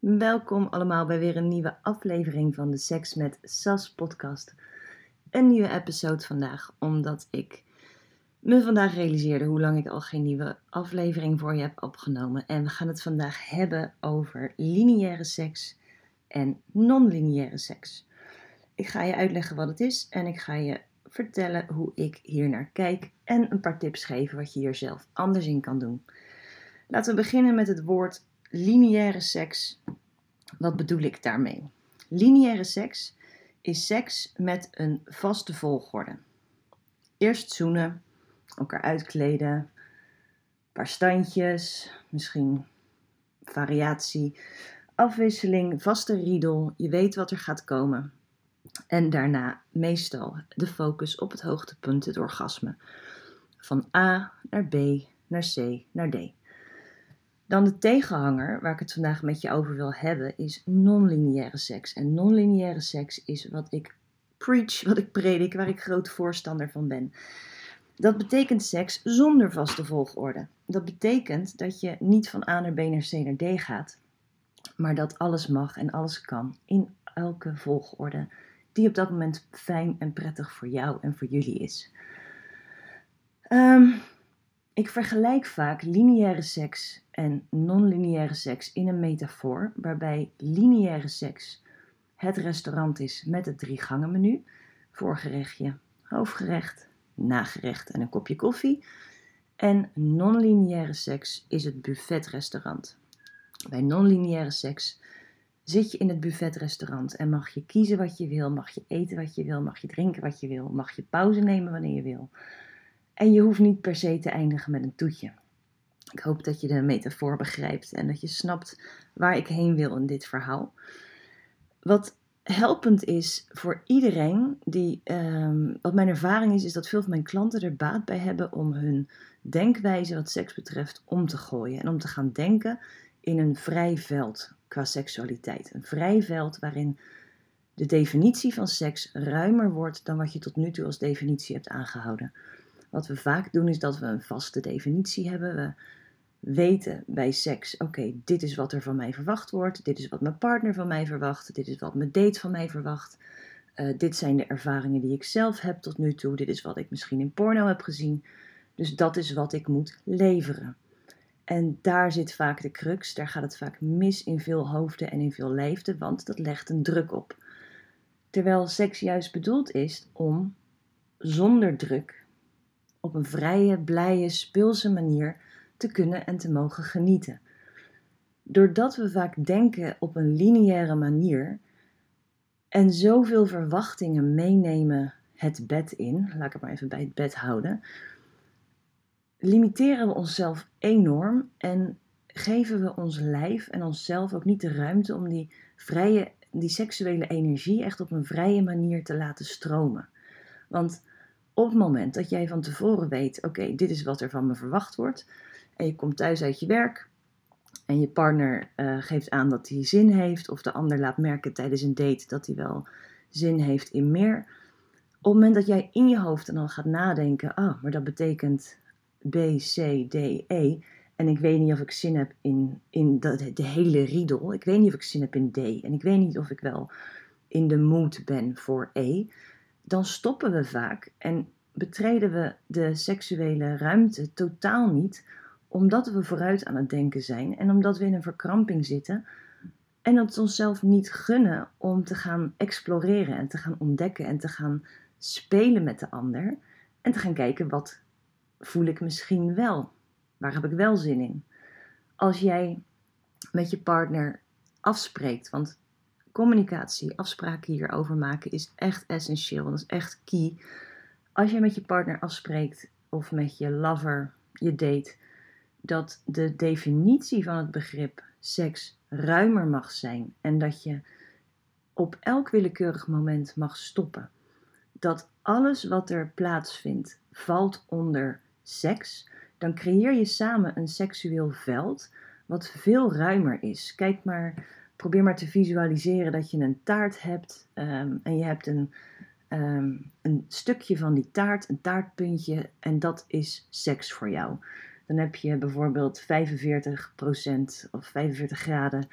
Welkom allemaal bij weer een nieuwe aflevering van de Seks met Sas podcast. Een nieuwe episode vandaag, omdat ik me vandaag realiseerde hoe lang ik al geen nieuwe aflevering voor je heb opgenomen. En we gaan het vandaag hebben over lineaire seks en non-lineaire seks. Ik ga je uitleggen wat het is en ik ga je vertellen hoe ik hier naar kijk en een paar tips geven wat je hier zelf anders in kan doen. Laten we beginnen met het woord lineaire seks. Wat bedoel ik daarmee? Lineaire seks is seks met een vaste volgorde. Eerst zoenen, elkaar uitkleden, een paar standjes, misschien variatie, afwisseling, vaste riedel. Je weet wat er gaat komen. En daarna meestal de focus op het hoogtepunt, het orgasme. Van A naar B naar C naar D. Dan de tegenhanger, waar ik het vandaag met je over wil hebben, is non-lineaire seks. En non-lineaire seks is wat ik preach, wat ik predik, waar ik groot voorstander van ben. Dat betekent seks zonder vaste volgorde. Dat betekent dat je niet van A naar B naar C naar D gaat, maar dat alles mag en alles kan in elke volgorde die op dat moment fijn en prettig voor jou en voor jullie is. Um, ik vergelijk vaak lineaire seks en non-lineaire seks in een metafoor, waarbij lineaire seks het restaurant is met het drie gangen menu, voorgerechtje, hoofdgerecht, nagerecht en een kopje koffie. En non-lineaire seks is het buffetrestaurant. Bij non-lineaire seks zit je in het buffetrestaurant en mag je kiezen wat je wil, mag je eten wat je wil, mag je drinken wat je wil, mag je pauze nemen wanneer je wil. En je hoeft niet per se te eindigen met een toetje. Ik hoop dat je de metafoor begrijpt en dat je snapt waar ik heen wil in dit verhaal. Wat helpend is voor iedereen, die, um, wat mijn ervaring is, is dat veel van mijn klanten er baat bij hebben om hun denkwijze wat seks betreft om te gooien. En om te gaan denken in een vrij veld qua seksualiteit. Een vrij veld waarin de definitie van seks ruimer wordt dan wat je tot nu toe als definitie hebt aangehouden. Wat we vaak doen is dat we een vaste definitie hebben. We weten bij seks, oké, dit is wat er van mij verwacht wordt, dit is wat mijn partner van mij verwacht, dit is wat mijn date van mij verwacht. Uh, dit zijn de ervaringen die ik zelf heb tot nu toe, dit is wat ik misschien in porno heb gezien. Dus dat is wat ik moet leveren. En daar zit vaak de crux, daar gaat het vaak mis in veel hoofden en in veel lijfden, want dat legt een druk op. Terwijl seks juist bedoeld is om zonder druk op een vrije, blije, speelse manier te kunnen en te mogen genieten. Doordat we vaak denken op een lineaire manier en zoveel verwachtingen meenemen het bed in, laat ik het maar even bij het bed houden, limiteren we onszelf enorm en geven we ons lijf en onszelf ook niet de ruimte om die vrije, die seksuele energie echt op een vrije manier te laten stromen. Want op het moment dat jij van tevoren weet, oké, dit is wat er van me verwacht wordt, en je komt thuis uit je werk en je partner uh, geeft aan dat hij zin heeft, of de ander laat merken tijdens een date dat hij wel zin heeft in meer. Op het moment dat jij in je hoofd dan gaat nadenken, ah, maar dat betekent B, C, D, E. En ik weet niet of ik zin heb in, in de, de hele riedel. Ik weet niet of ik zin heb in D. En ik weet niet of ik wel in de mood ben voor E dan stoppen we vaak en betreden we de seksuele ruimte totaal niet, omdat we vooruit aan het denken zijn en omdat we in een verkramping zitten en het onszelf niet gunnen om te gaan exploreren en te gaan ontdekken en te gaan spelen met de ander en te gaan kijken wat voel ik misschien wel, waar heb ik wel zin in. Als jij met je partner afspreekt, want communicatie, afspraken hierover maken is echt essentieel. Dat is echt key. Als je met je partner afspreekt of met je lover, je date, dat de definitie van het begrip seks ruimer mag zijn en dat je op elk willekeurig moment mag stoppen. Dat alles wat er plaatsvindt valt onder seks, dan creëer je samen een seksueel veld wat veel ruimer is. Kijk maar probeer maar te visualiseren dat je een taart hebt ehm, en je hebt een, ehm, een stukje van die taart, een taartpuntje, en dat is seks voor jou. Dan heb je bijvoorbeeld 45% of 45 graden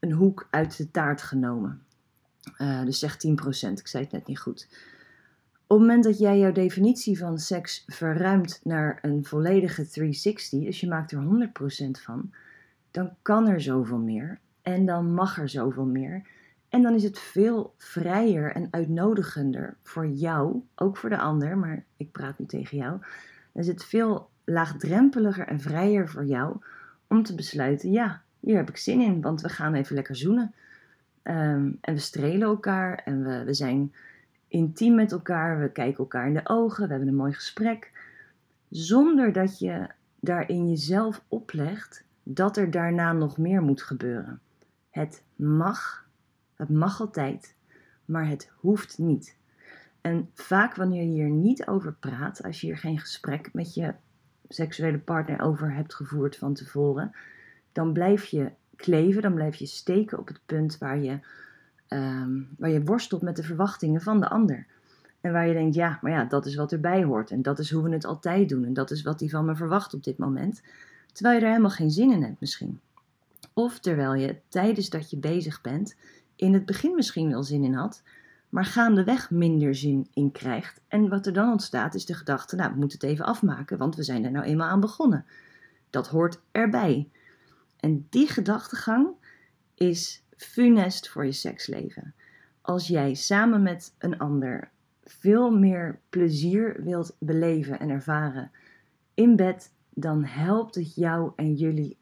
een hoek uit de taart genomen. Uh, dus zeg 10%, ik zei het net niet goed. Op het moment dat jij jouw definitie van seks verruimt naar een volledige 360, dus je maakt er 100% van, dan kan er zoveel meer en dan mag er zoveel meer. En dan is het veel vrijer en uitnodigender voor jou, ook voor de ander, maar ik praat nu tegen jou. Dan is het veel laagdrempeliger en vrijer voor jou om te besluiten: ja, hier heb ik zin in, want we gaan even lekker zoenen. Ehm, en we strelen elkaar en we, we zijn intiem met elkaar, we kijken elkaar in de ogen, we hebben een mooi gesprek. Zonder dat je daarin jezelf oplegt dat er daarna nog meer moet gebeuren. Het mag, het mag altijd, maar het hoeft niet. En vaak wanneer je hier niet over praat, als je hier geen gesprek met je seksuele partner over hebt gevoerd van tevoren, dan blijf je kleven, dan blijf je steken op het punt waar je, um, waar je worstelt met de verwachtingen van de ander. En waar je denkt, ja, maar ja, dat is wat erbij hoort. En dat is hoe we het altijd doen. En dat is wat hij van me verwacht op dit moment. Terwijl je er helemaal geen zin in hebt misschien. Of terwijl je tijdens dat je bezig bent, in het begin misschien wel zin in had, maar gaandeweg minder zin in krijgt. En wat er dan ontstaat is de gedachte, nou, we moeten het even afmaken, want we zijn er nou eenmaal aan begonnen. Dat hoort erbij. En die gedachtegang is funest voor je seksleven. Als jij samen met een ander veel meer plezier wilt beleven en ervaren in bed, dan helpt het jou en jullie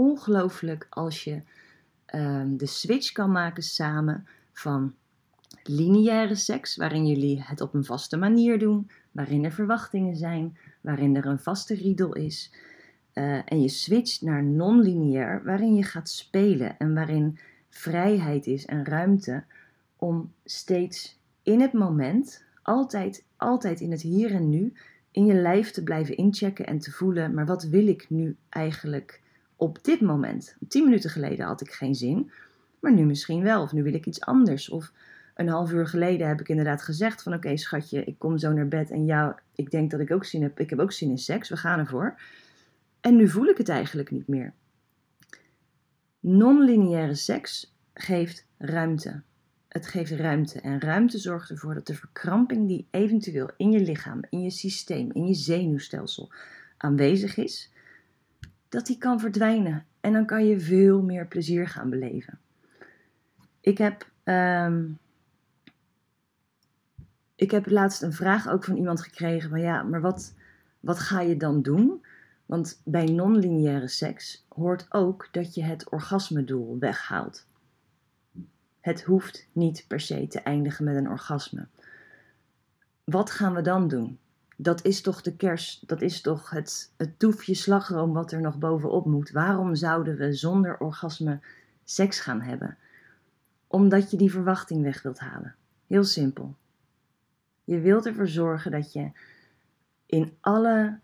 ongelooflijk als je um, de switch kan maken samen van lineaire seks, waarin jullie het op een vaste manier doen, waarin er verwachtingen zijn, waarin er een vaste riedel is. Uh, en je switcht naar non-lineair, waarin je gaat spelen en waarin vrijheid is en ruimte om steeds in het moment, altijd, altijd in het hier en nu, in je lijf te blijven inchecken en te voelen, maar wat wil ik nu eigenlijk op dit moment? Tien minuten geleden had ik geen zin, maar nu misschien wel, of nu wil ik iets anders. Of een half uur geleden heb ik inderdaad gezegd van oké schatje, ik kom zo naar bed en ja, ik denk dat ik ook zin heb, ik heb ook zin in seks, we gaan ervoor. En nu voel ik het eigenlijk niet meer. Non-lineaire seks geeft ruimte. Het geeft ruimte en ruimte zorgt ervoor dat de verkramping die eventueel in je lichaam, in je systeem, in je zenuwstelsel aanwezig is, dat die kan verdwijnen. En dan kan je veel meer plezier gaan beleven. Ik heb, um, ik heb laatst een vraag ook van iemand gekregen van ja, maar wat, wat ga je dan doen? Want bij non-lineaire seks hoort ook dat je het orgasmedoel weghaalt. Het hoeft niet per se te eindigen met een orgasme. Wat gaan we dan doen? Dat is toch de kers, dat is toch het, het toefje slagroom wat er nog bovenop moet. Waarom zouden we zonder orgasme seks gaan hebben? Omdat je die verwachting weg wilt halen. Heel simpel. Je wilt ervoor zorgen dat je in alle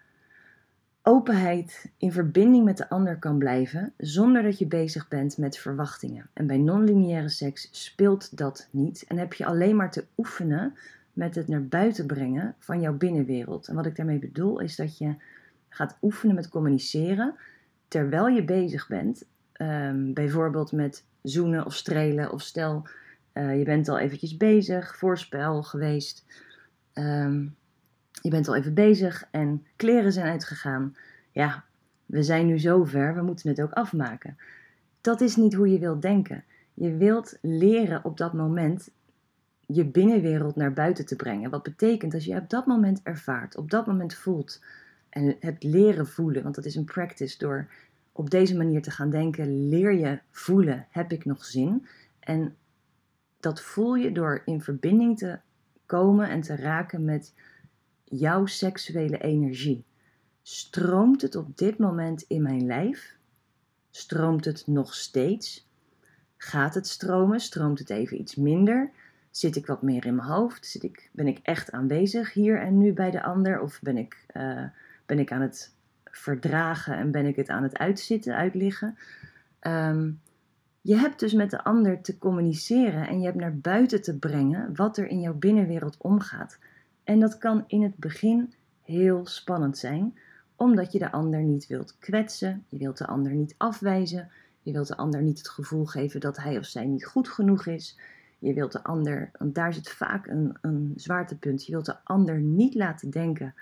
openheid in verbinding met de ander kan blijven zonder dat je bezig bent met verwachtingen. En bij non-lineaire seks speelt dat niet en heb je alleen maar te oefenen met het naar buiten brengen van jouw binnenwereld. En wat ik daarmee bedoel is dat je gaat oefenen met communiceren terwijl je bezig bent, um, bijvoorbeeld met zoenen of strelen of stel uh, je bent al eventjes bezig, voorspel geweest. Um, je bent al even bezig en kleren zijn uitgegaan. Ja, we zijn nu zover, we moeten het ook afmaken. Dat is niet hoe je wilt denken. Je wilt leren op dat moment je binnenwereld naar buiten te brengen. Wat betekent als je op dat moment ervaart, op dat moment voelt en het leren voelen, want dat is een practice door op deze manier te gaan denken, leer je voelen, heb ik nog zin? En dat voel je door in verbinding te komen en te raken met jouw seksuele energie? Stroomt het op dit moment in mijn lijf? Stroomt het nog steeds? Gaat het stromen? Stroomt het even iets minder? Zit ik wat meer in mijn hoofd? Zit ik, ben ik echt aanwezig hier en nu bij de ander? Of ben ik, uh, ben ik aan het verdragen en ben ik het aan het uitzitten, uitliggen? Um, je hebt dus met de ander te communiceren en je hebt naar buiten te brengen wat er in jouw binnenwereld omgaat. En dat kan in het begin heel spannend zijn, omdat je de ander niet wilt kwetsen, je wilt de ander niet afwijzen, Je wilt de ander niet het gevoel geven dat hij of zij niet goed genoeg is. Je wilt de ander, want daar zit vaak een, een zwaartepunt. Je wilt de ander niet laten denken: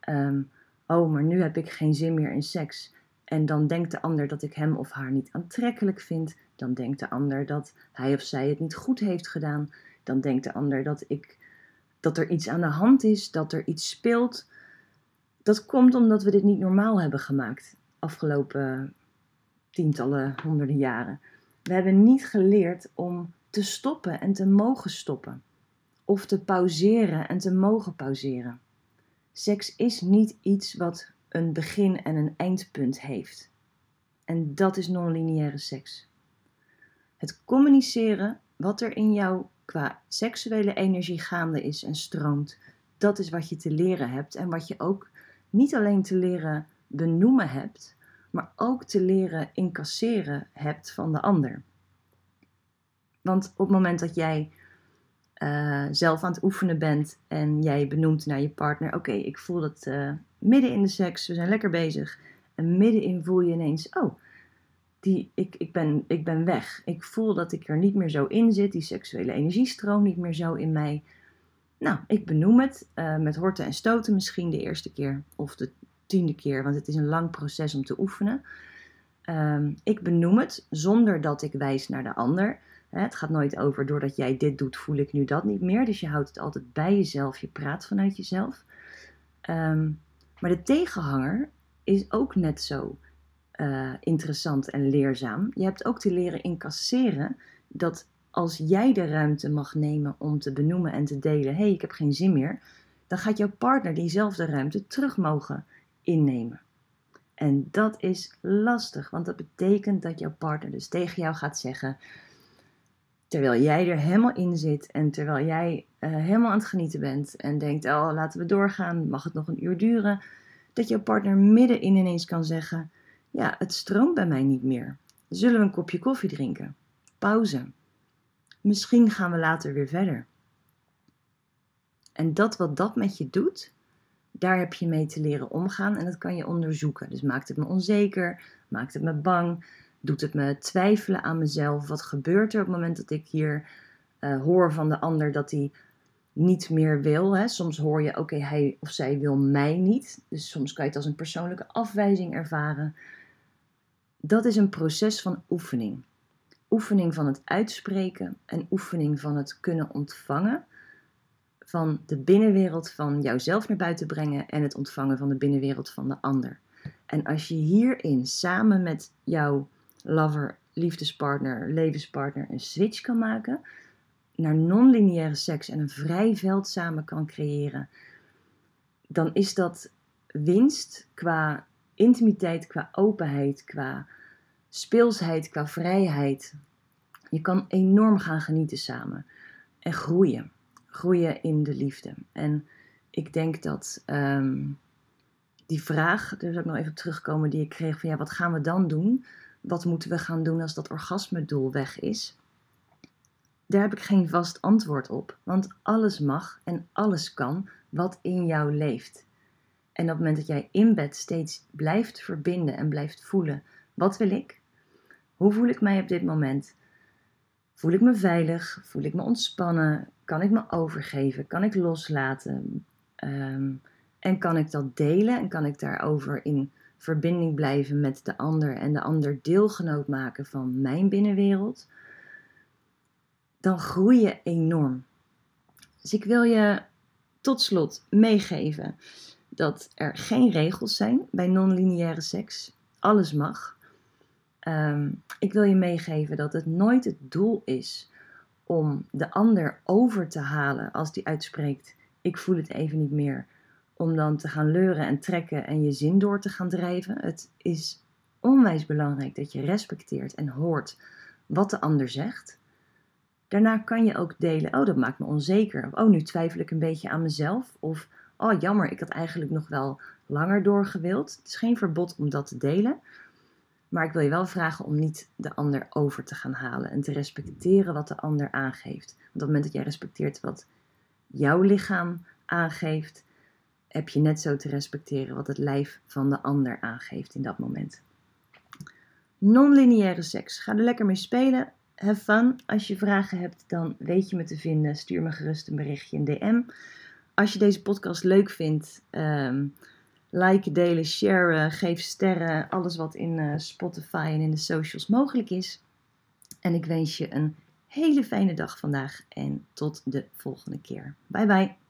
ehm, Oh, maar nu heb ik geen zin meer in seks. En dan denkt de ander dat ik hem of haar niet aantrekkelijk vind. Dan denkt de ander dat hij of zij het niet goed heeft gedaan. Dan denkt de ander dat, ik, dat er iets aan de hand is, dat er iets speelt. Dat komt omdat we dit niet normaal hebben gemaakt afgelopen tientallen, honderden jaren. We hebben niet geleerd om te stoppen en te mogen stoppen. Of te pauzeren en te mogen pauzeren. Seks is niet iets wat een begin en een eindpunt heeft. En dat is non-lineaire seks. Het communiceren wat er in jou qua seksuele energie gaande is en stroomt, dat is wat je te leren hebt en wat je ook niet alleen te leren benoemen hebt, maar ook te leren incasseren hebt van de ander. Want op het moment dat jij uh, zelf aan het oefenen bent en jij benoemt naar je partner: Oké, ik voel dat uh, midden in de seks, we zijn lekker bezig. En middenin voel je ineens: Oh, die, ik, ik, ben, ik ben weg. Ik voel dat ik er niet meer zo in zit. Die seksuele energie stroomt niet meer zo in mij. Nou, ik benoem het uh, met horten en stoten misschien de eerste keer of de tiende keer, want het is een lang proces om te oefenen. Um, ik benoem het zonder dat ik wijs naar de ander. Het gaat nooit over doordat jij dit doet, voel ik nu dat niet meer. Dus je houdt het altijd bij jezelf, je praat vanuit jezelf. Um, maar de tegenhanger is ook net zo uh, interessant en leerzaam. Je hebt ook te leren incasseren dat als jij de ruimte mag nemen om te benoemen en te delen: hé, hey, ik heb geen zin meer, dan gaat jouw partner diezelfde ruimte terug mogen innemen. En dat is lastig, want dat betekent dat jouw partner dus tegen jou gaat zeggen: terwijl jij er helemaal in zit en terwijl jij uh, helemaal aan het genieten bent en denkt, oh laten we doorgaan, mag het nog een uur duren, dat jouw partner middenin ineens kan zeggen, ja, het stroomt bij mij niet meer. Zullen we een kopje koffie drinken? Pauze. Misschien gaan we later weer verder. En dat wat dat met je doet, daar heb je mee te leren omgaan en dat kan je onderzoeken. Dus maakt het me onzeker, maakt het me bang, doet het me twijfelen aan mezelf? Wat gebeurt er op het moment dat ik hier uh, hoor van de ander dat hij niet meer wil? Hè? Soms hoor je, oké, hij of zij wil mij niet. Dus soms kan je het als een persoonlijke afwijzing ervaren. Dat is een proces van oefening. Oefening van het uitspreken en oefening van het kunnen ontvangen van de binnenwereld van jouzelf naar buiten brengen en het ontvangen van de binnenwereld van de ander. En als je hierin samen met jouw lover, liefdespartner, levenspartner een switch kan maken naar non-lineaire seks en een vrij veld samen kan creëren, dan is dat winst qua intimiteit, qua openheid, qua speelsheid, qua vrijheid. Je kan enorm gaan genieten samen en groeien. Groeien in de liefde. En ik denk dat um, die vraag, daar zal ik nog even op terugkomen, die ik kreeg van ja, wat gaan we dan doen? Wat moeten we gaan doen als dat orgasmedoel weg is? Daar heb ik geen vast antwoord op, want alles mag en alles kan wat in jou leeft. En op het moment dat jij in bed steeds blijft verbinden en blijft voelen, wat wil ik? Hoe voel ik mij op dit moment? Voel ik me veilig? Voel ik me ontspannen? Kan ik me overgeven? Kan ik loslaten? Um, en kan ik dat delen en kan ik daarover in verbinding blijven met de ander en de ander deelgenoot maken van mijn binnenwereld, dan groei je enorm. Dus ik wil je tot slot meegeven dat er geen regels zijn bij non-lineaire seks. Alles mag. Ehm, ik wil je meegeven dat het nooit het doel is om de ander over te halen als die uitspreekt: Ik voel het even niet meer om dan te gaan leuren en trekken en je zin door te gaan drijven. Het is onwijs belangrijk dat je respecteert en hoort wat de ander zegt. Daarna kan je ook delen, oh dat maakt me onzeker. Oh nu twijfel ik een beetje aan mezelf. Of oh jammer, ik had eigenlijk nog wel langer doorgewild. Het is geen verbod om dat te delen. Maar ik wil je wel vragen om niet de ander over te gaan halen en te respecteren wat de ander aangeeft. Op het moment dat jij respecteert wat jouw lichaam aangeeft, heb je net zo te respecteren wat het lijf van de ander aangeeft in dat moment. Non-lineaire seks. Ga er lekker mee spelen. Have fun. Als je vragen hebt, dan weet je me te vinden. Stuur me gerust een berichtje in DM. Als je deze podcast leuk vindt, um, liken, delen, sharen, geef sterren. Alles wat in uh, Spotify en in de socials mogelijk is. En ik wens je een hele fijne dag vandaag en tot de volgende keer. Bye bye.